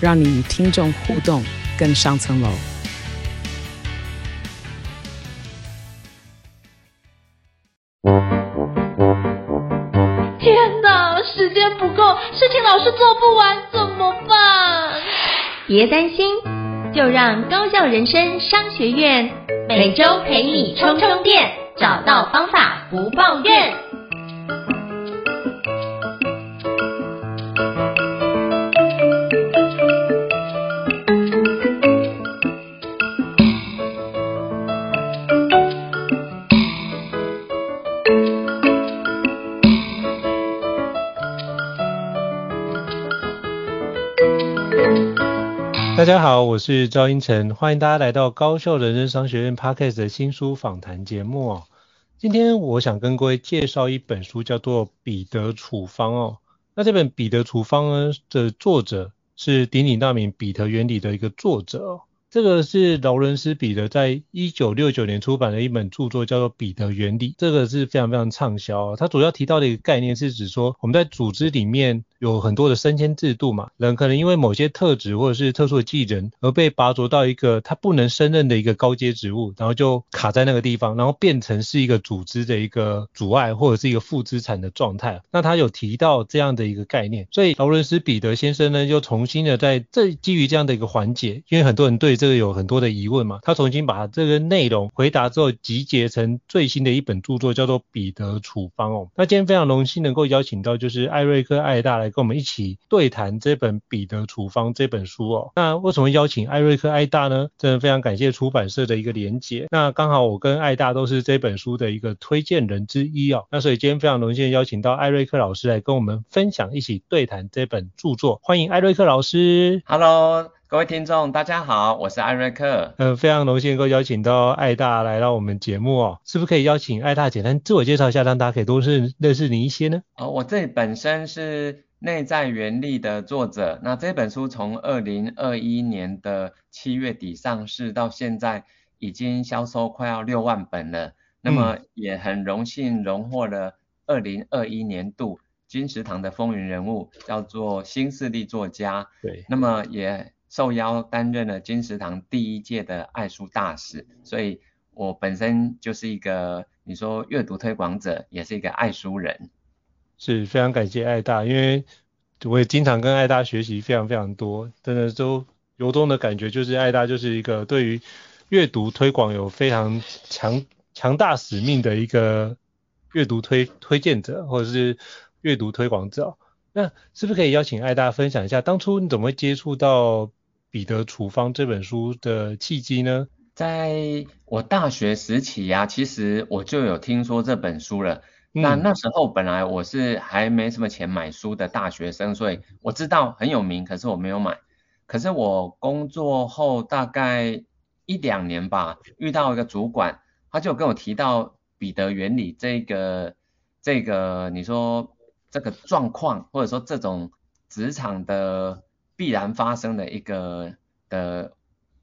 让你与听众互动更上层楼。天哪，时间不够，事情老是做不完怎么办？别担心，就让高效人生商学院每周陪你充充电，找到方法不抱怨。大家好，我是赵英成，欢迎大家来到高效人生商学院 Podcast 的新书访谈节目哦。今天我想跟各位介绍一本书，叫做《彼得处方》哦。那这本《彼得处方》呢的作者是鼎鼎大名《彼得原理》的一个作者。这个是劳伦斯·彼得在一九六九年出版的一本著作，叫做《彼得原理》。这个是非常非常畅销。它主要提到的一个概念是指说，我们在组织里面有很多的升迁制度嘛，人可能因为某些特质或者是特殊的技能而被拔擢到一个他不能胜任的一个高阶职务，然后就卡在那个地方，然后变成是一个组织的一个阻碍或者是一个负资产的状态。那他有提到这样的一个概念，所以劳伦斯·彼得先生呢，就重新的在这基于这样的一个环节，因为很多人对这个有很多的疑问嘛，他重新把这个内容回答之后集结成最新的一本著作，叫做《彼得处方》哦。那今天非常荣幸能够邀请到就是艾瑞克·艾大来跟我们一起对谈这本《彼得处方》这本书哦。那为什么邀请艾瑞克·艾大呢？真的非常感谢出版社的一个连结。那刚好我跟艾大都是这本书的一个推荐人之一哦。那所以今天非常荣幸邀请到艾瑞克老师来跟我们分享，一起对谈这本著作。欢迎艾瑞克老师。Hello。各位听众，大家好，我是艾瑞克。嗯，非常荣幸能够邀请到艾大来到我们节目哦，是不是可以邀请艾大简单自我介绍一下，让大家可以多认认识你一些呢？哦，我自己本身是内在原力的作者，那这本书从二零二一年的七月底上市到现在，已经销售快要六万本了。那么也很荣幸荣获了二零二一年度金石堂的风云人物，叫做新势力作家。对，那么也。受邀担任了金石堂第一届的爱书大使，所以我本身就是一个你说阅读推广者，也是一个爱书人。是非常感谢艾大，因为我也经常跟艾大学习非常非常多，真的都由衷的感觉就是艾大就是一个对于阅读推广有非常强强大使命的一个阅读推推荐者，或者是阅读推广者。那是不是可以邀请艾大分享一下，当初你怎么会接触到？彼得处方这本书的契机呢？在我大学时期呀、啊，其实我就有听说这本书了。嗯、那那时候本来我是还没什么钱买书的大学生，所以我知道很有名，可是我没有买。可是我工作后大概一两年吧，遇到一个主管，他就跟我提到彼得原理这个这个，你说这个状况，或者说这种职场的。必然发生的一个的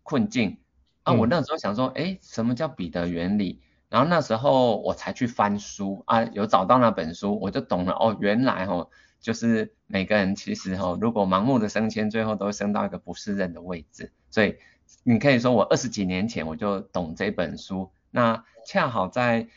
困境啊！我那时候想说，哎，什么叫彼得原理？然后那时候我才去翻书啊，有找到那本书，我就懂了哦，原来哦，就是每个人其实哦，如果盲目的升迁，最后都会升到一个不适任的位置。所以你可以说我二十几年前我就懂这本书，那恰好在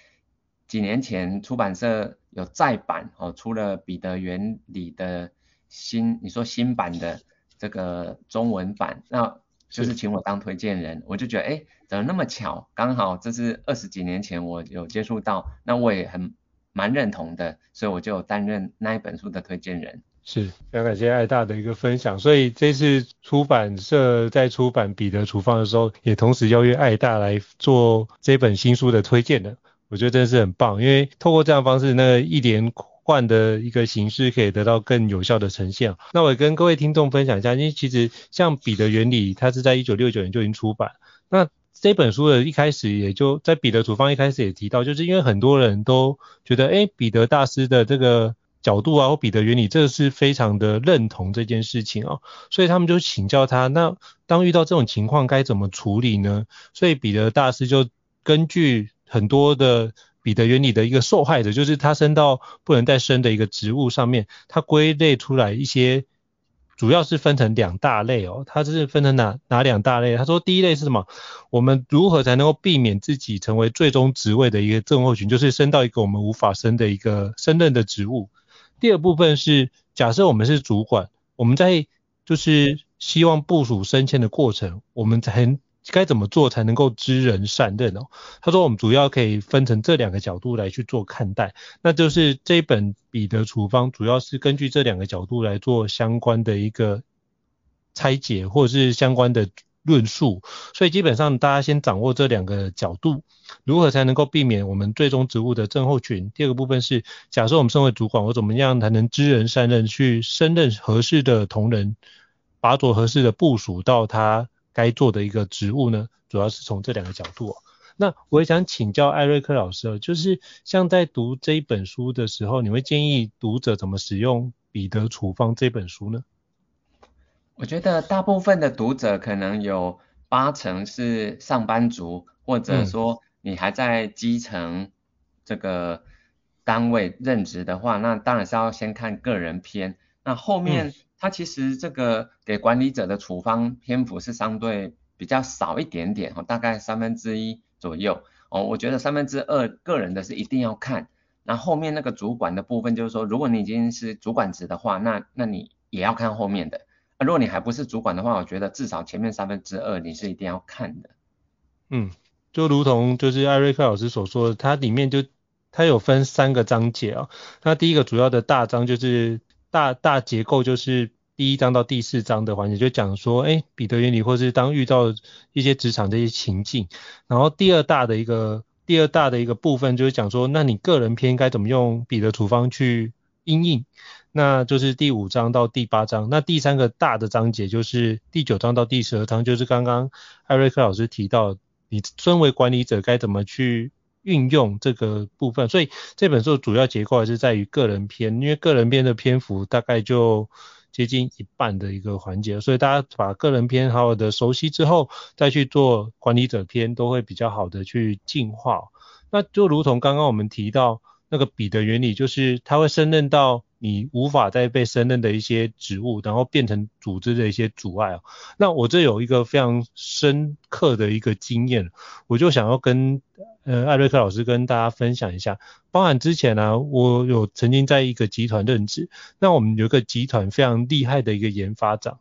几年前出版社有再版哦，出了彼得原理的新，你说新版的。这个中文版，那就是请我当推荐人，我就觉得，哎，怎么那么巧？刚好这是二十几年前我有接触到，那我也很蛮认同的，所以我就担任那一本书的推荐人。是，非常感谢艾大的一个分享。所以这次出版社在出版《彼得处方》的时候，也同时邀约艾大来做这本新书的推荐的。我觉得真的是很棒，因为透过这样的方式，那个一连换的一个形式，可以得到更有效的呈现。那我跟各位听众分享一下，因为其实像彼得原理，它是在一九六九年就已经出版。那这本书的一开始也就在彼得处方一开始也提到，就是因为很多人都觉得，哎，彼得大师的这个角度啊，或彼得原理，这是非常的认同这件事情哦，所以他们就请教他，那当遇到这种情况该怎么处理呢？所以彼得大师就根据很多的彼得原理的一个受害者，就是他生到不能再生的一个植物上面，他归类出来一些。主要是分成两大类哦，它是分成哪哪两大类？他说第一类是什么？我们如何才能够避免自己成为最终职位的一个症候群，就是升到一个我们无法升的一个升任的职务。第二部分是假设我们是主管，我们在就是希望部署升迁的过程，我们才。该怎么做才能够知人善任哦？他说我们主要可以分成这两个角度来去做看待，那就是这一本彼得处方主要是根据这两个角度来做相关的一个拆解或者是相关的论述，所以基本上大家先掌握这两个角度，如何才能够避免我们最终职务的症候群？第二个部分是假设我们身为主管，我怎么样才能知人善任，去升任合适的同仁，把做合适的部署到他。该做的一个职务呢，主要是从这两个角度哦。那我也想请教艾瑞克老师哦，就是像在读这一本书的时候，你会建议读者怎么使用《彼得处方》这本书呢？我觉得大部分的读者可能有八成是上班族，或者说你还在基层这个单位任职的话，那当然是要先看个人篇。那后面、嗯。它其实这个给管理者的处方篇幅是相对比较少一点点哦，大概三分之一左右哦。我觉得三分之二个人的是一定要看，那后面那个主管的部分就是说，如果你已经是主管职的话，那那你也要看后面的。那如果你还不是主管的话，我觉得至少前面三分之二你是一定要看的。嗯，就如同就是艾瑞克老师所说，它里面就它有分三个章节啊、哦。那第一个主要的大章就是。大大结构就是第一章到第四章的环节，就讲说，哎，彼得原理，或是当遇到一些职场这些情境。然后第二大的一个第二大的一个部分，就是讲说，那你个人篇该怎么用彼得处方去应应？那就是第五章到第八章。那第三个大的章节就是第九章到第十二章，就是刚刚艾瑞克老师提到，你身为管理者该怎么去。运用这个部分，所以这本书主要结构还是在于个人篇，因为个人篇的篇幅大概就接近一半的一个环节，所以大家把个人篇好好的熟悉之后，再去做管理者篇，都会比较好的去进化。那就如同刚刚我们提到那个比的原理，就是它会升任到你无法再被升任的一些职务，然后变成组织的一些阻碍。那我这有一个非常深刻的一个经验，我就想要跟。呃，艾瑞克老师跟大家分享一下，包含之前呢、我有曾经在一个集团任职，那我们有一个集团非常厉害的一个研发长，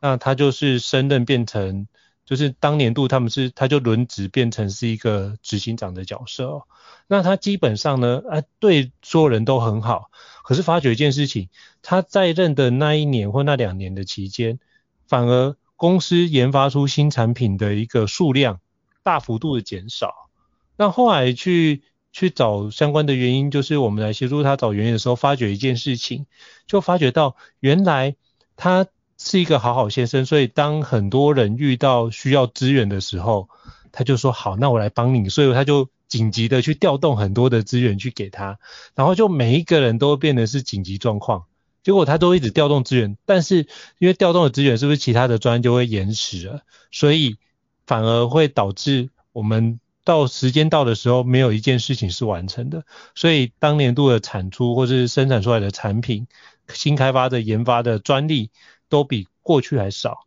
那他就是升任变成，就是当年度他们是他就轮值变成是一个执行长的角色哦，那他基本上呢，啊，对所有人都很好，可是发觉一件事情，他在任的那一年或那两年的期间，反而公司研发出新产品的一个数量大幅度的减少。那后来去去找相关的原因，就是我们来协助他找原因的时候，发觉一件事情，就发觉到原来他是一个好好先生，所以当很多人遇到需要资源的时候，他就说好，那我来帮你，所以他就紧急的去调动很多的资源去给他，然后就每一个人都变得是紧急状况，结果他都一直调动资源，但是因为调动的资源是不是其他的专就会延迟了，所以反而会导致我们。到时间到的时候，没有一件事情是完成的，所以当年度的产出或是生产出来的产品、新开发的研发的专利都比过去还少，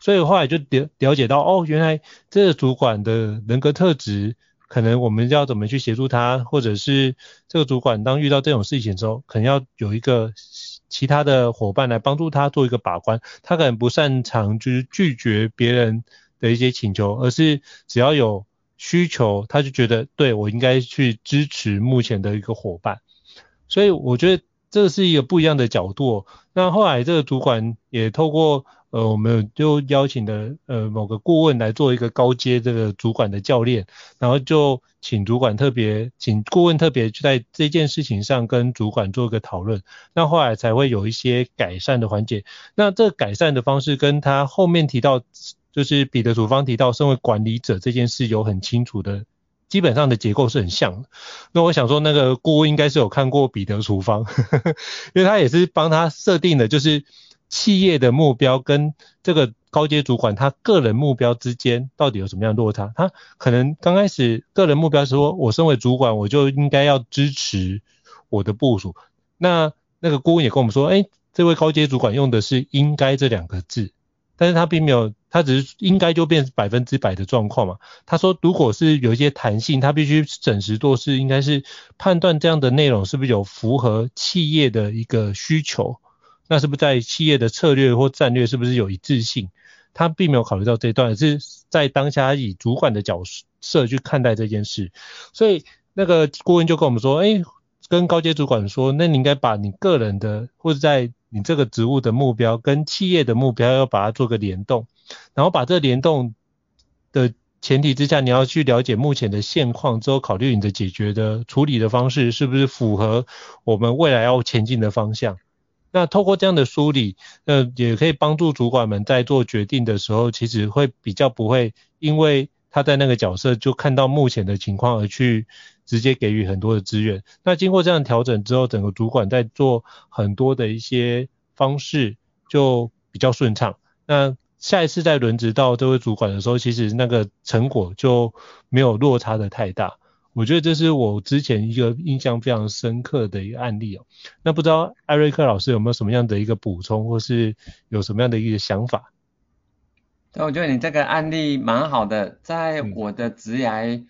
所以后来就了了解到，哦，原来这个主管的人格特质，可能我们要怎么去协助他，或者是这个主管当遇到这种事情的时候，可能要有一个其他的伙伴来帮助他做一个把关，他可能不擅长就是拒绝别人的一些请求，而是只要有。需求，他就觉得对我应该去支持目前的一个伙伴，所以我觉得这是一个不一样的角度。那后来这个主管也透过呃，我们就邀请的呃某个顾问来做一个高阶这个主管的教练，然后就请主管特别请顾问特别去在这件事情上跟主管做一个讨论，那后来才会有一些改善的环节。那这改善的方式跟他后面提到，就是彼得处方提到身为管理者这件事有很清楚的。基本上的结构是很像的，那我想说那个顾问应该是有看过彼得处方，呵呵，因为他也是帮他设定的，就是企业的目标跟这个高阶主管他个人目标之间到底有什么样落差。他可能刚开始个人目标是说，我身为主管，我就应该要支持我的部署。那那个顾问也跟我们说，哎，这位高阶主管用的是“应该”这两个字，但是他并没有。他只是应该就变百分之百的状况嘛？他说，如果是有一些弹性，他必须审时度势，应该是判断这样的内容是不是有符合企业的一个需求，那是不是在企业的策略或战略是不是有一致性？他并没有考虑到这一段，是在当下以主管的角色去看待这件事。所以那个顾问就跟我们说，哎，跟高阶主管说，那你应该把你个人的或者在你这个职务的目标跟企业的目标要把它做个联动。然后把这联动的前提之下，你要去了解目前的现况之后，考虑你的解决的处理的方式是不是符合我们未来要前进的方向。那透过这样的梳理，呃，也可以帮助主管们在做决定的时候，其实会比较不会因为他在那个角色就看到目前的情况而去直接给予很多的资源。那经过这样调整之后，整个主管在做很多的一些方式就比较顺畅。那下一次再轮值到这位主管的时候，其实那个成果就没有落差的太大。我觉得这是我之前一个印象非常深刻的一个案例哦。那不知道艾瑞克老师有没有什么样的一个补充，或是有什么样的一个想法？对，我觉得你这个案例蛮好的。在我的职涯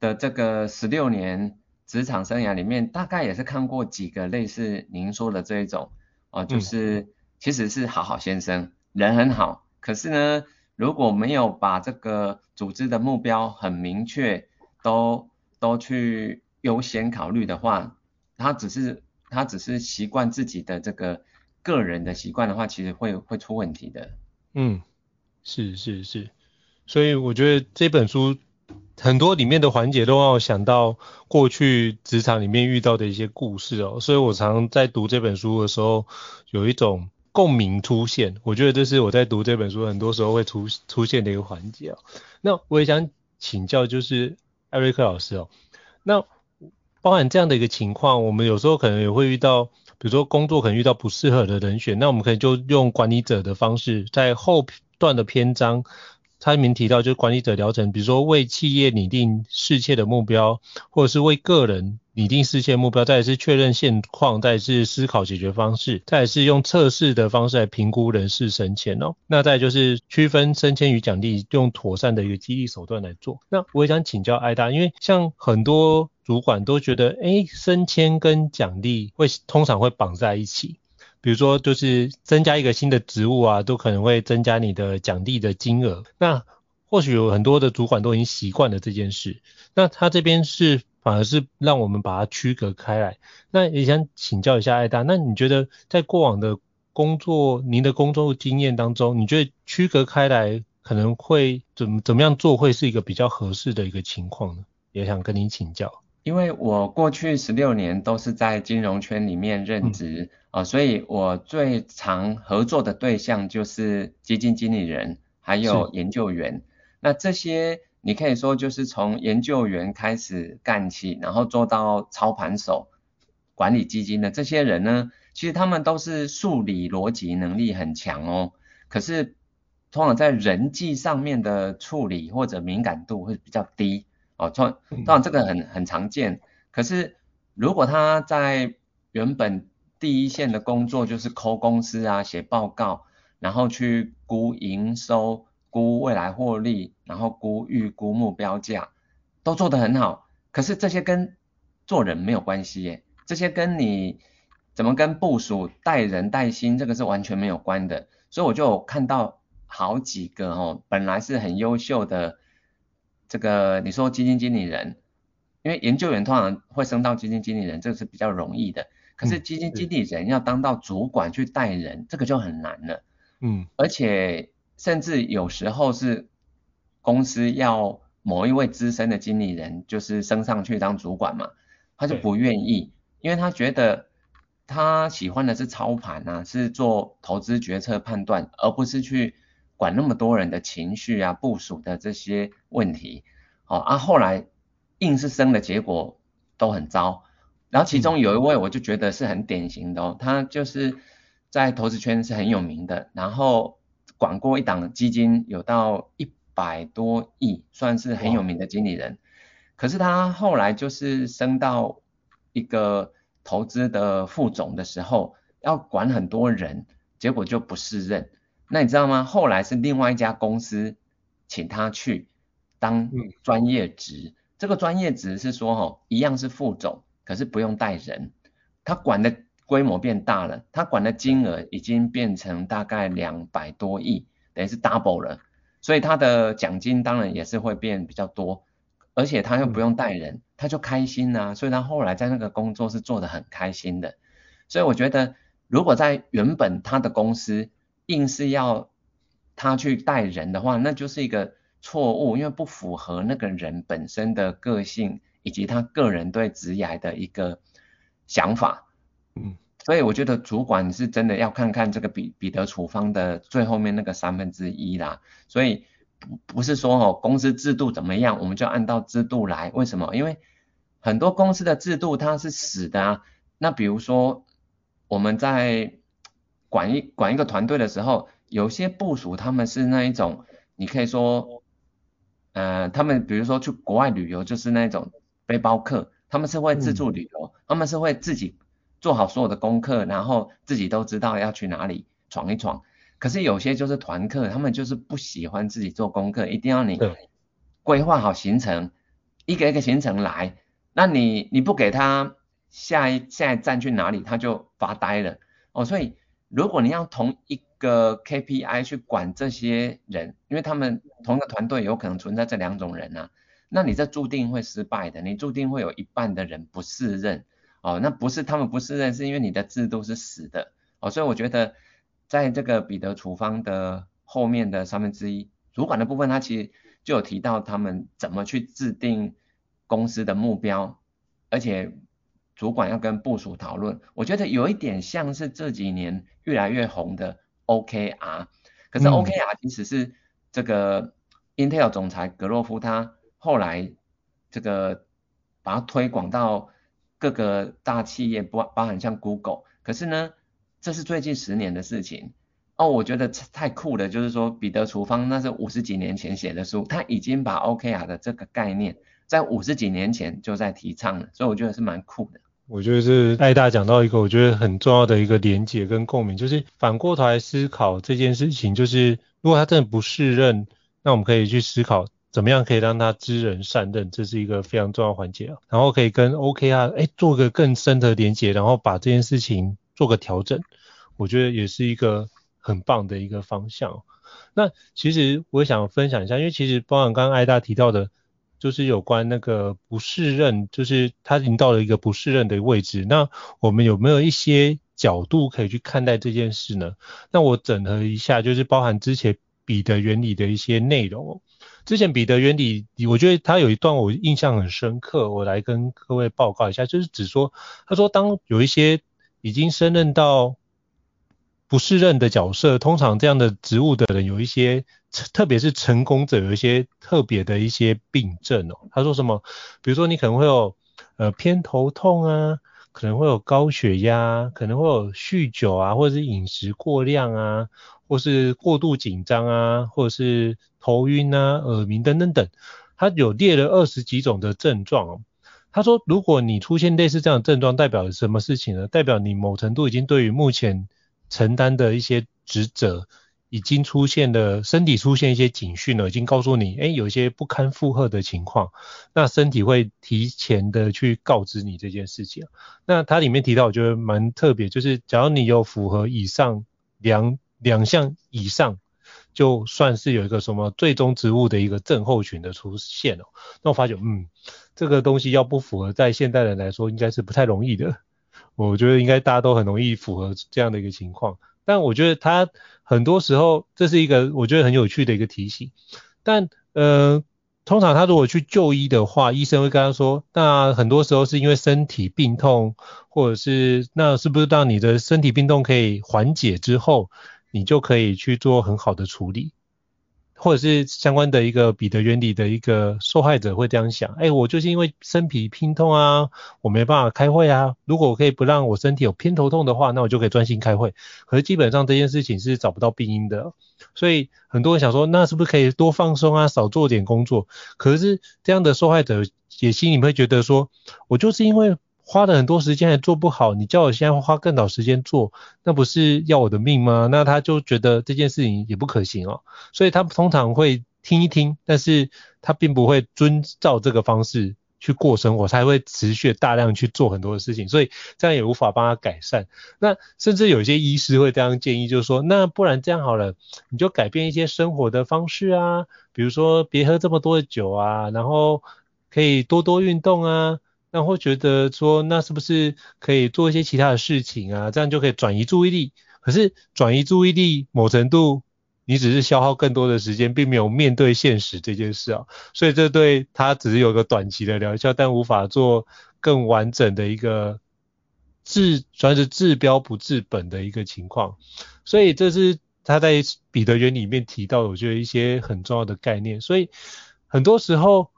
的这个十六年职场生涯里面，大概也是看过几个类似您说的这一种哦，就是其实是好好先生，人很好。可是呢，如果没有把这个组织的目标很明确，都都去优先考虑的话，他只是他只是习惯自己的这个个人的习惯的话，其实会会出问题的。嗯，是是是，所以我觉得这本书很多里面的环节都让我想到过去职场里面遇到的一些故事哦，所以我常在读这本书的时候有一种。共鸣出现，我觉得这是我在读这本书很多时候会出出现的一个环节哦。那我也想请教，就是艾瑞克老师哦，那包含这样的一个情况，我们有时候可能也会遇到，比如说工作可能遇到不适合的人选，那我们可以就用管理者的方式，在后段的篇章。他里面提到，就是管理者疗程，比如说为企业拟定世界的目标，或者是为个人拟定世界目标，再是确认现况，再是思考解决方式，再是用测试的方式来评估人事升迁哦。那再就是区分升迁与奖励，用妥善的一个激励手段来做。那我也想请教艾达，因为像很多主管都觉得，诶，升迁跟奖励会通常会绑在一起。比如说，就是增加一个新的职务啊，都可能会增加你的奖励的金额。那或许有很多的主管都已经习惯了这件事。那他这边是反而是让我们把它区隔开来。那也想请教一下艾达，那你觉得在过往的工作，您的工作经验当中，你觉得区隔开来可能会怎么怎么样做会是一个比较合适的一个情况呢？也想跟您请教。因为我过去十六年都是在金融圈里面任职。嗯啊、哦，所以我最常合作的对象就是基金经理人，还有研究员。那这些你可以说就是从研究员开始干起，然后做到操盘手，管理基金的这些人呢，其实他们都是数理逻辑能力很强哦。可是通常在人际上面的处理或者敏感度会比较低哦。通通常这个很很常见。可是如果他在原本第一线的工作就是抠公司啊，写报告，然后去估营收、估未来获利，然后估预估目标价，都做得很好。可是这些跟做人没有关系耶，这些跟你怎么跟部署带人带心，这个是完全没有关的。所以我就有看到好几个哦，本来是很优秀的这个你说基金经理人，因为研究员通常会升到基金经理人，这个是比较容易的。可是基金经理人要当到主管去带人，嗯、这个就很难了。嗯，而且甚至有时候是公司要某一位资深的经理人就是升上去当主管嘛，他就不愿意，因为他觉得他喜欢的是操盘啊，是做投资决策判断，而不是去管那么多人的情绪啊、部署的这些问题。哦啊，后来硬是升的结果都很糟。然后其中有一位我就觉得是很典型的哦，他就是在投资圈是很有名的，然后管过一档基金有到一百多亿，算是很有名的经理人。可是他后来就是升到一个投资的副总的时候，要管很多人，结果就不适任。那你知道吗？后来是另外一家公司请他去当专业职，这个专业职是说哦，一样是副总。可是不用带人，他管的规模变大了，他管的金额已经变成大概两百多亿，等于是 double 了，所以他的奖金当然也是会变比较多，而且他又不用带人，他就开心呐、啊，所以他后来在那个工作是做得很开心的，所以我觉得如果在原本他的公司硬是要他去带人的话，那就是一个错误，因为不符合那个人本身的个性。以及他个人对职涯的一个想法，嗯，所以我觉得主管是真的要看看这个彼彼得处方的最后面那个三分之一啦。所以不不是说哦公司制度怎么样，我们就按照制度来。为什么？因为很多公司的制度它是死的啊。那比如说我们在管一管一个团队的时候，有些部署他们是那一种，你可以说，呃，他们比如说去国外旅游就是那种。背包客，他们是会自助旅游，嗯，他们是会自己做好所有的功课，然后自己都知道要去哪里闯一闯。可是有些就是团客，他们就是不喜欢自己做功课，一定要你规划好行程，一个一个行程来。那你你不给他下一下一站去哪里，他就发呆了。哦，所以如果你要同一个 KPI 去管这些人，因为他们同一个团队有可能存在这两种人啊。那你这注定会失败的，你注定会有一半的人不适任哦。那不是他们不适任，是因为你的制度是死的哦。所以我觉得，在这个彼得处方的后面的三分之一主管的部分，他其实就有提到他们怎么去制定公司的目标，而且主管要跟部署讨论。我觉得有一点像是这几年越来越红的 OKR，可是 OKR 其实是这个 Intel 总裁格洛夫他。后来，这个把它推广到各个大企业，包包含像 Google。可是呢，这是最近十年的事情哦。我觉得太酷了，就是说彼得处方那是五十几年前写的书，他已经把 OKR 的这个概念在五十几年前就在提倡了，所以我觉得是蛮酷的。我觉得是艾大讲到一个我觉得很重要的一个连结跟共鸣，就是反过头来思考这件事情，就是如果他真的不适任，那我们可以去思考。怎么样可以让他知人善任？这是一个非常重要的环节啊。然后可以跟 OKR 哎做个更深的连接，然后把这件事情做个调整，我觉得也是一个很棒的一个方向。那其实我想分享一下，因为其实包含刚刚艾大提到的，就是有关那个不适任，就是他已经到了一个不适任的位置。那我们有没有一些角度可以去看待这件事呢？那我整合一下，就是包含之前彼得原理的一些内容。之前彼得原理，我觉得他有一段我印象很深刻，我来跟各位报告一下，就是指说，他说当有一些已经升任到不适任的角色，通常这样的职务的人有一些，特别是成功者有一些特别的一些病症哦。他说什么？比如说你可能会有呃偏头痛啊，可能会有高血压，可能会有酗酒啊，或者是饮食过量啊。或是过度紧张啊，或者是头晕啊、耳鸣等等等，他有列了二十几种的症状哦。他说，如果你出现类似这样的症状，代表什么事情呢？代表你某程度已经对于目前承担的一些职责，已经出现了身体出现一些警讯了，已经告诉你，诶，有一些不堪负荷的情况，那身体会提前的去告知你这件事情。那它里面提到，我觉得蛮特别，就是假如你有符合以上两。两项以上就算是有一个什么最终植物的一个症候群的出现哦。那我发觉，嗯，这个东西要不符合，在现代人来说应该是不太容易的。我觉得应该大家都很容易符合这样的一个情况。但我觉得他很多时候这是一个我觉得很有趣的一个提醒。但呃，通常他如果去就医的话，医生会跟他说，那很多时候是因为身体病痛，或者是那是不是当你的身体病痛可以缓解之后，你就可以去做很好的处理。或者是相关的一个彼得原理的一个受害者会这样想，哎，我就是因为身体偏痛啊，我没办法开会啊。如果我可以不让我身体有偏头痛的话，那我就可以专心开会。可是基本上这件事情是找不到病因的，所以很多人想说，那是不是可以多放松啊，少做点工作？可是这样的受害者也心里会觉得说，我就是因为。花了很多时间还做不好，你叫我现在花更少时间做，那不是要我的命吗？那他就觉得这件事情也不可行哦，所以他通常会听一听，但是他并不会遵照这个方式去过生活，他还会持续大量去做很多的事情，所以这样也无法帮他改善。那甚至有些医师会这样建议，就是说，那不然这样好了，你就改变一些生活的方式啊，比如说别喝这么多的酒啊，然后可以多多运动啊。然后觉得说，那是不是可以做一些其他的事情啊？这样就可以转移注意力。可是转移注意力，某程度你只是消耗更多的时间，并没有面对现实这件事啊。所以这对他只是有个短期的疗效，但无法做更完整的一个治，算是治标不治本的一个情况。所以这是他在彼得原理里面提到，我觉得一些很重要的概念。所以很多时候。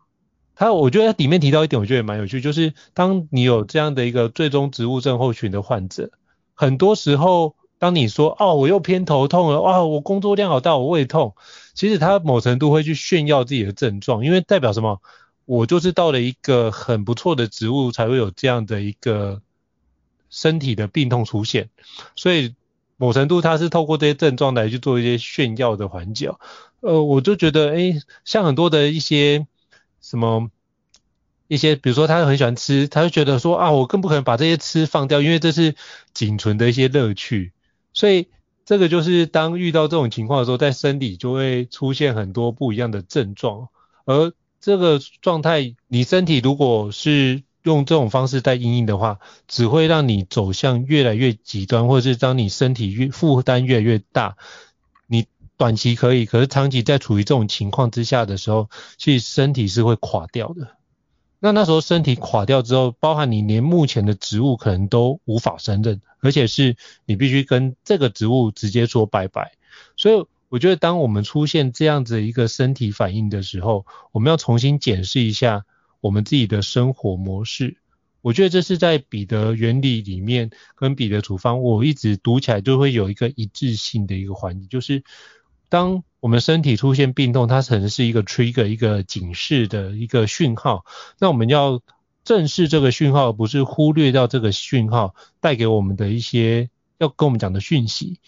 他我觉得他里面提到一点，我觉得也蛮有趣，就是当你有这样的一个最终植物症候群的患者，很多时候当你说哦，我又偏头痛了，哇，我工作量好大，我胃痛，其实他某程度会去炫耀自己的症状，因为代表什么？我就是到了一个很不错的植物才会有这样的一个身体的病痛出现，所以某程度他是透过这些症状来去做一些炫耀的环节。呃，我就觉得，诶，像很多的一些。什么一些，比如说他很喜欢吃，他就觉得说啊，我更不可能把这些吃放掉，因为这是仅存的一些乐趣。所以这个就是当遇到这种情况的时候，在身体就会出现很多不一样的症状。而这个状态，你身体如果是用这种方式在因应的话，只会让你走向越来越极端，或者是当你身体越负担越来越大。短期可以，可是长期在处于这种情况之下的时候，其实身体是会垮掉的。那那时候身体垮掉之后，包含你连目前的职务可能都无法胜任，而且是你必须跟这个职务直接说拜拜。所以我觉得，当我们出现这样子一个身体反应的时候，我们要重新检视一下我们自己的生活模式。我觉得这是在彼得原理里面跟彼得处方，我一直读起来就会有一个一致性的一个环节，就是。当我们身体出现病痛，它可能是一个 trigger 一个警示的一个讯号。那我们要正视这个讯号，而不是忽略掉这个讯号带给我们的一些要跟我们讲的讯息。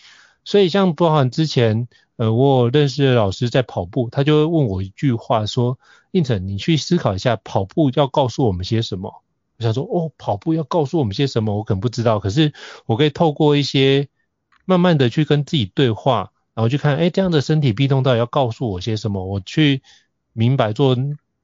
所以像包含之前，呃，我有认识的老师在跑步，他就会问我一句话说：“胤丞，你去思考一下，跑步要告诉我们些什么？”我想说，哦，跑步要告诉我们些什么？我可能不知道，可是我可以透过一些慢慢的去跟自己对话。然后去看，哎，这样的身体病痛到底要告诉我些什么？我去明白做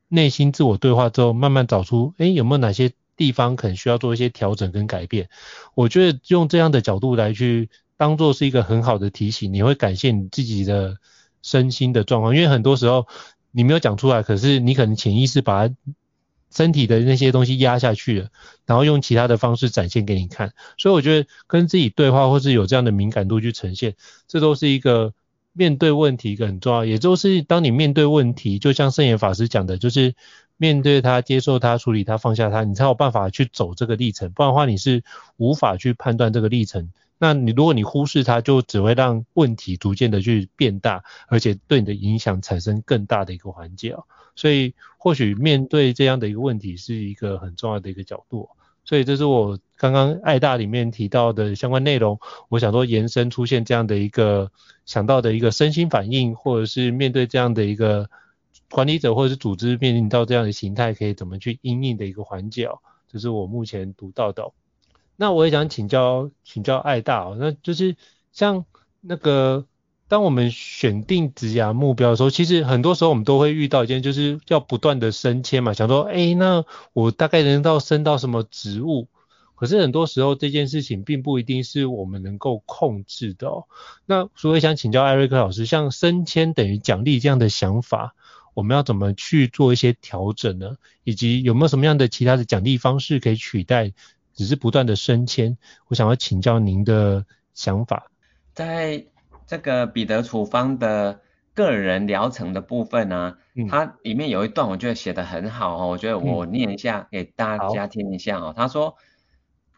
内心自我对话之后，慢慢找出，哎，有没有哪些地方可能需要做一些调整跟改变？我觉得用这样的角度来去当做是一个很好的提醒，你会感谢你自己的身心的状况，因为很多时候你没有讲出来，可是你可能潜意识把它。身体的那些东西压下去了，然后用其他的方式展现给你看，所以我觉得跟自己对话，或是有这样的敏感度去呈现，这都是一个面对问题一个很重要。也就是当你面对问题，就像圣严法师讲的，就是面对它、接受它、处理它、放下它，你才有办法去走这个历程。不然的话，你是无法去判断这个历程。那你如果你忽视它，就只会让问题逐渐的去变大，而且对你的影响产生更大的一个环节。所以或许面对这样的一个问题是一个很重要的一个角度，所以这是我刚刚爱大里面提到的相关内容，我想说延伸出现这样的一个想到的一个身心反应，或者是面对这样的一个管理者或者是组织面临到这样的形态，可以怎么去因应的一个环节，这是我目前读到的。那我也想请教请教爱大哦，那就是像那个。当我们选定职涯目标的时候，其实很多时候我们都会遇到一件，就是要不断的升迁嘛，想说，哎，那我大概能到升到什么职务，可是很多时候这件事情并不一定是我们能够控制的哦。那所以想请教艾瑞克老师，像升迁等于奖励这样的想法，我们要怎么去做一些调整呢？以及有没有什么样的其他的奖励方式可以取代只是不断的升迁？我想要请教您的想法。在这个彼得处方的个人疗程的部分呢、啊，嗯、它里面有一段我觉得写得很好哦，我觉得我念一下、嗯、给大家听一下哦。他说，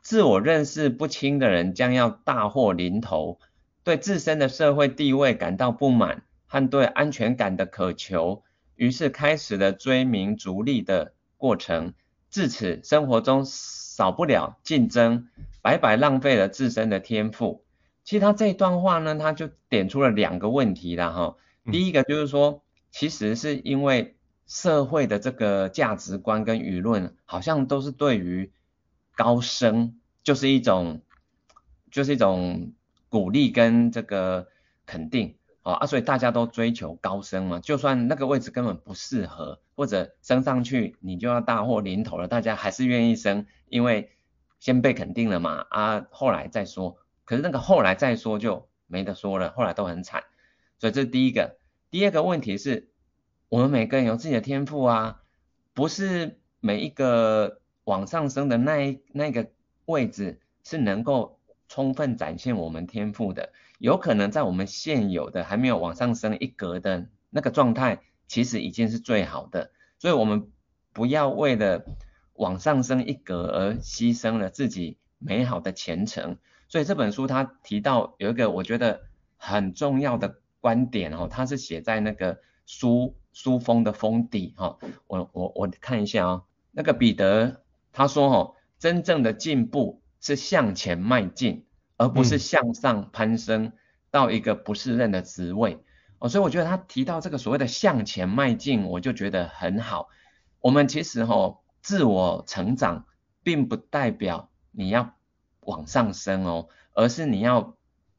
自我认识不清的人将要大祸临头，对自身的社会地位感到不满和对安全感的渴求，于是开始了追名逐利的过程。至此，生活中少不了竞争，白白浪费了自身的天赋。其实他这一段话呢，他就点出了两个问题了哈。第一个就是说，其实是因为社会的这个价值观跟舆论，好像都是对于高升就是一种，就是一种鼓励跟这个肯定啊，所以大家都追求高升嘛，就算那个位置根本不适合，或者升上去你就要大祸临头了，大家还是愿意升，因为先被肯定了嘛啊，后来再说。可是那个后来再说就没得说了，后来都很惨。所以这是第一个，第二个问题是，我们每个人有自己的天赋啊，不是每一个往上升的那一那个位置是能够充分展现我们天赋的，有可能在我们现有的还没有往上升一格的那个状态，其实已经是最好的，所以我们不要为了往上升一格而牺牲了自己美好的前程。所以这本书他提到有一个我觉得很重要的。观点哦，它是写在那个书书封的封底哈，我我我看一下啊，那个彼得他说哦，真正的进步是向前迈进，而不是向上攀升到一个不适任的职位哦，所以我觉得他提到这个所谓的向前迈进，我就觉得很好。我们其实哈，自我成长并不代表你要往上升哦，而是你要。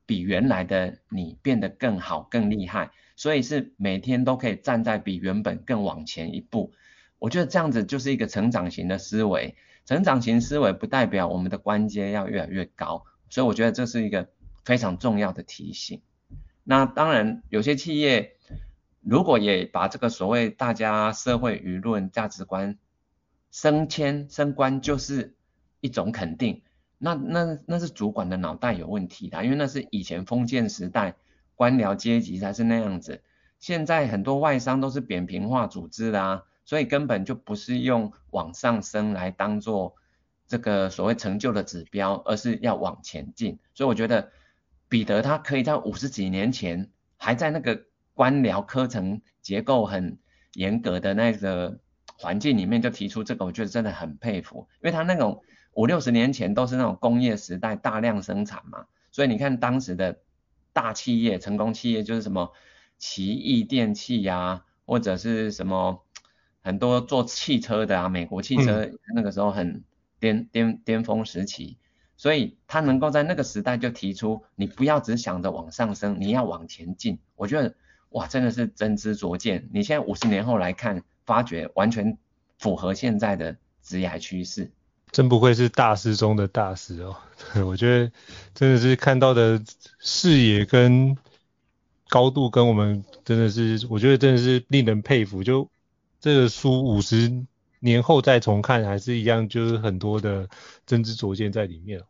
比原来的你变得更好、更厉害，所以是每天都可以站在比原本更往前一步。我觉得这样子就是一个成长型的思维。成长型思维不代表我们的关阶要越来越高，所以我觉得这是一个非常重要的提醒。那当然，有些企业如果也把这个所谓大家社会舆论价值观升迁升官就是一种肯定。那那那是主管的脑袋有问题的，因为那是以前封建时代官僚阶级才是那样子，现在很多外商都是扁平化组织啦、啊，所以根本就不是用往上升来当做这个所谓成就的指标，而是要往前进。所以我觉得彼得他可以在五十几年前还在那个官僚科层结构很严格的那个环境里面就提出这个，我觉得真的很佩服，因为他那种。五六十年前都是那种工业时代，大量生产嘛，所以你看当时的大企业、成功企业就是什么奇异电器呀、或者是什么很多做汽车的啊，美国汽车那个时候很巅巅巅峰时期，所以他能够在那个时代就提出，你不要只想着往上升，你要往前进。我觉得哇，真的是真知灼见。你现在五十年后来看，发觉完全符合现在的职业趋势。真不愧是大师中的大师哦，我觉得真的是看到的视野跟高度跟我们真的是，我觉得真的是令人佩服。就这个书五十年后再重看还是一样，就是很多的真知灼见在里面。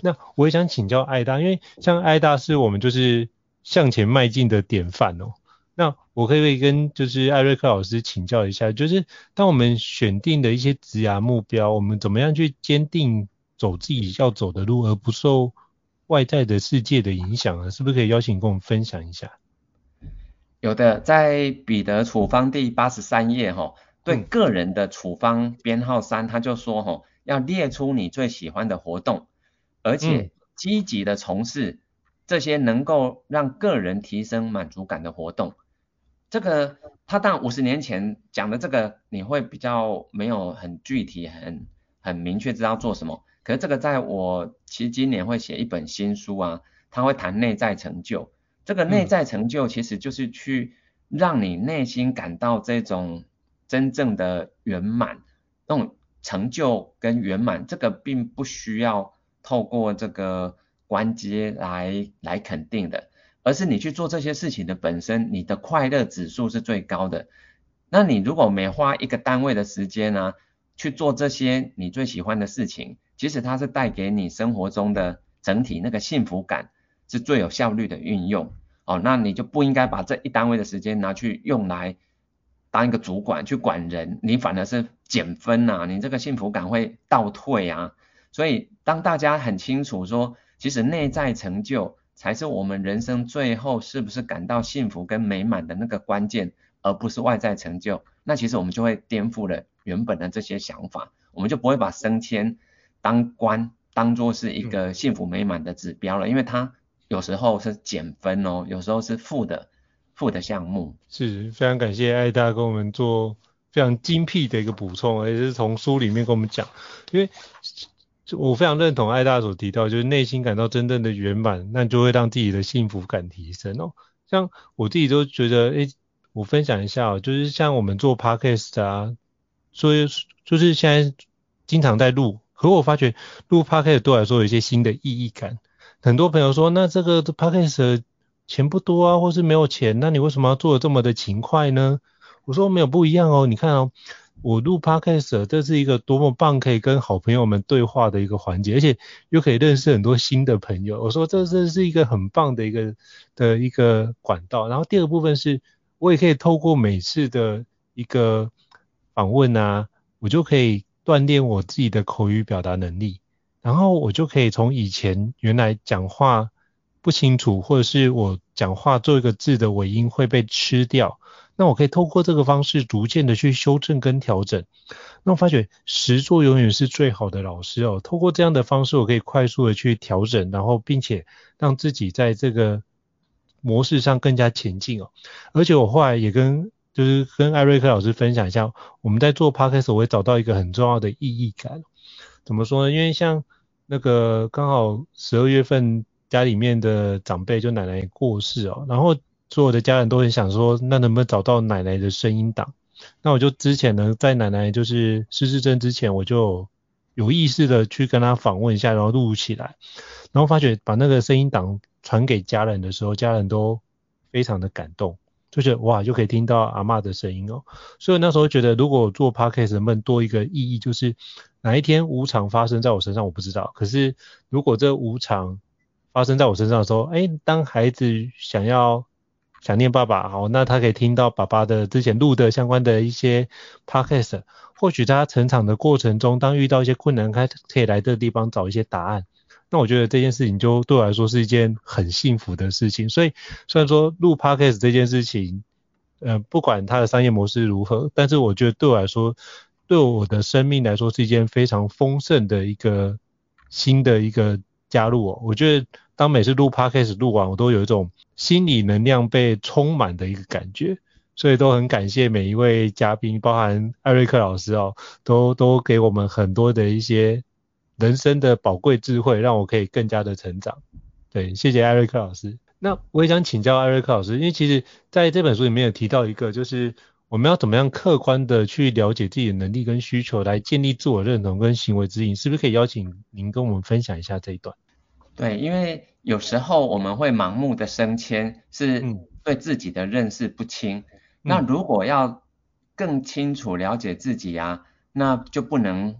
那我也想请教艾大，因为像艾大是我们就是向前迈进的典范哦。那我可不可以跟就是艾瑞克老师请教一下，就是当我们选定的一些职涯目标，我们怎么样去坚定走自己要走的路，而不受外在的世界的影响呢？是不是可以邀请跟我们分享一下？有的，在彼得处方第八十三页哈，对个人的处方编号三，他就说哈，要列出你最喜欢的活动，而且积极的从事这些能够让个人提升满足感的活动。这个他当五十年前讲的这个，你会比较没有很具体、很很明确知道做什么。可是这个在我其实今年会写一本新书啊，他会谈内在成就。这个内在成就其实就是去让你内心感到这种真正的圆满，那种成就跟圆满，这个并不需要透过这个官阶来来肯定的，而是你去做这些事情的本身，你的快乐指数是最高的。那你如果每花一个单位的时间呢，去做这些你最喜欢的事情，其实它是带给你生活中的整体那个幸福感，是最有效率的运用。哦，那你就不应该把这一单位的时间拿去用来当一个主管去管人，你反而是减分呐，你这个幸福感会倒退啊。所以当大家很清楚说，其实内在成就才是我们人生最后是不是感到幸福跟美满的那个关键，而不是外在成就，那其实我们就会颠覆了原本的这些想法，我们就不会把升迁当官当做是一个幸福美满的指标了，因为它。有时候是减分哦，有时候是负的负的项目。是非常感谢艾大跟我们做非常精辟的一个补充，也是从书里面跟我们讲，因为我非常认同艾大所提到，就是内心感到真正的圆满，那就会让自己的幸福感提升哦。像我自己都觉得，哎，我分享一下哦，就是像我们做 podcast 啊，所以就是现在经常在录，可我发觉录 podcast 对我来说有一些新的意义感。很多朋友说，那这个 podcast 钱不多啊，或是没有钱，那你为什么要做的这么的勤快呢？我说没有不一样哦，你看哦，我录 podcast 这是一个多么棒，可以跟好朋友们对话的一个环节，而且又可以认识很多新的朋友。我说这这是一个很棒的一个的一个管道。然后第二个部分是，我也可以透过每次的一个访问啊，我就可以锻炼我自己的口语表达能力。然后我就可以从以前原来讲话不清楚，或者是我讲话做一个字的尾音会被吃掉，那我可以透过这个方式逐渐的去修正跟调整。那我发觉实作永远是最好的老师哦。透过这样的方式，我可以快速的去调整，然后并且让自己在这个模式上更加前进哦。而且我后来也跟就是跟艾瑞克老师分享一下，我们在做 podcast 我会找到一个很重要的意义感。怎么说呢？因为像那个刚好十二月份家里面的长辈就奶奶过世哦，然后所有的家人都很想说，那能不能找到奶奶的声音档？那我就之前呢，在奶奶就是失智症之前，我就有意识的去跟她访问一下，然后录起来，然后发觉把那个声音档传给家人的时候，家人都非常的感动。就觉得哇，就可以听到阿嬷的声音哦，所以那时候觉得，如果做 podcast 能不能多一个意义，就是哪一天无常发生在我身上，我不知道。可是如果这无常发生在我身上的时候，哎，当孩子想要想念爸爸，好，那他可以听到爸爸的之前录的相关的一些 podcast，或许他成长的过程中，当遇到一些困难，他可以来这个地方找一些答案。那我觉得这件事情就对我来说是一件很幸福的事情，所以虽然说录 podcast 这件事情，呃，不管它的商业模式如何，但是我觉得对我来说，对我的生命来说是一件非常丰盛的一个新的一个加入哦。我觉得当每次录 podcast 录完，我都有一种心理能量被充满的一个感觉，所以都很感谢每一位嘉宾，包含艾瑞克老师哦，都都给我们很多的一些。人生的宝贵智慧，让我可以更加的成长。对，谢谢艾瑞克老师。那我也想请教艾瑞克老师，因为其实在这本书里面有提到一个，就是我们要怎么样客观的去了解自己的能力跟需求，来建立自我认同跟行为指引，是不是可以邀请您跟我们分享一下这一段？对，因为有时候我们会盲目的升迁，是对自己的认识不清。嗯、那如果要更清楚了解自己啊，那就不能。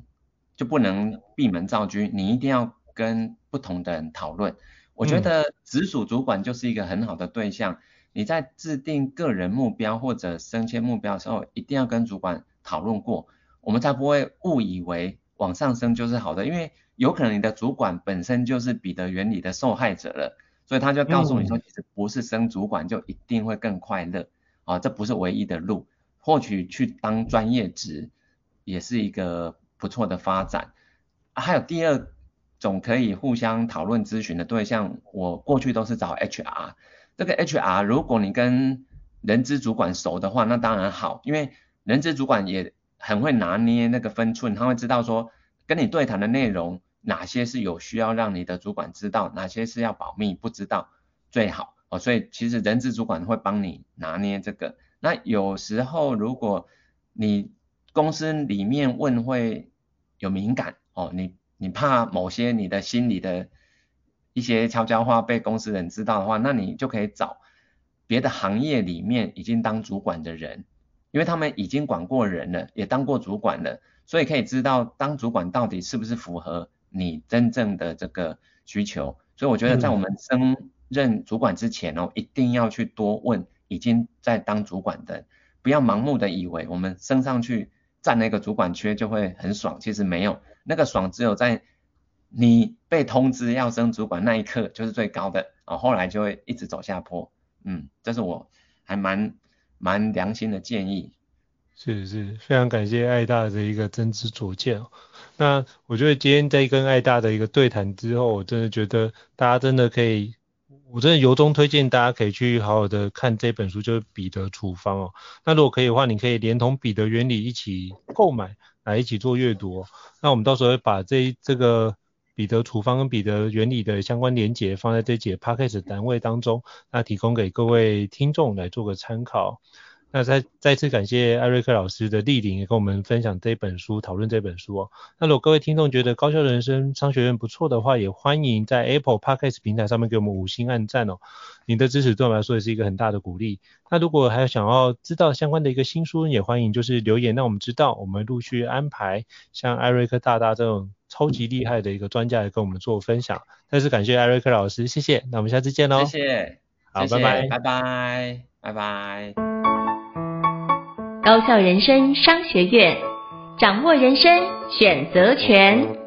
就不能闭门造车，你一定要跟不同的人讨论。我觉得直属主管就是一个很好的对象。你在制定个人目标或者升迁目标的时候，一定要跟主管讨论过，我们才不会误以为往上升就是好的。因为有可能你的主管本身就是彼得原理的受害者了，所以他就告诉你说，其实不是升主管就一定会更快乐啊，这不是唯一的路。或许去当专业职也是一个。不错的发展，还有第二种可以互相讨论咨询的对象，我过去都是找 HR。这个 HR，如果你跟人资主管熟的话，那当然好，因为人资主管也很会拿捏那个分寸，他会知道说跟你对谈的内容哪些是有需要让你的主管知道，哪些是要保密不知道最好哦。所以其实人资主管会帮你拿捏这个。那有时候如果你公司里面问会有敏感哦，你你怕某些你的心里的一些悄悄话被公司人知道的话，那你就可以找别的行业里面已经当主管的人，因为他们已经管过人了，也当过主管了，所以可以知道当主管到底是不是符合你真正的这个需求。所以我觉得在我们升任主管之前哦，一定要去多问已经在当主管的，不要盲目的以为我们升上去占那个主管缺就会很爽，其实没有，那个爽只有在你被通知要升主管那一刻就是最高的，哦，后来就会一直走下坡。嗯，这是我还蛮蛮良心的建议。是是，非常感谢爱大的一个真知灼见。那我觉得今天在跟爱大的一个对谈之后，我真的觉得大家真的可以，我真的由衷推荐大家可以去好好的看这本书，就是《彼得处方》哦。那如果可以的话，你可以连同《彼得原理》一起购买来一起做阅读哦。那我们到时候会把这这个。彼得处方跟彼得原理的相关连结放在这节 p a c k a g e 单位当中，那提供给各位听众来做个参考。那再再次感谢艾瑞克老师的莅临，也跟我们分享这本书，讨论这本书哦。那如果各位听众觉得高校人生商学院不错的话，也欢迎在 Apple Podcast 平台上面给我们五星按赞哦。您的支持对我们来说也是一个很大的鼓励。那如果还有想要知道相关的一个新书，也欢迎就是留言让我们知道，我们陆续安排像艾瑞克大大这种超级厉害的一个专家来跟我们做分享。再次感谢艾瑞克老师，谢谢。那我们下次见喽。谢谢。好，谢谢拜拜。拜拜。拜拜。高校人生商学院掌握人生选择权。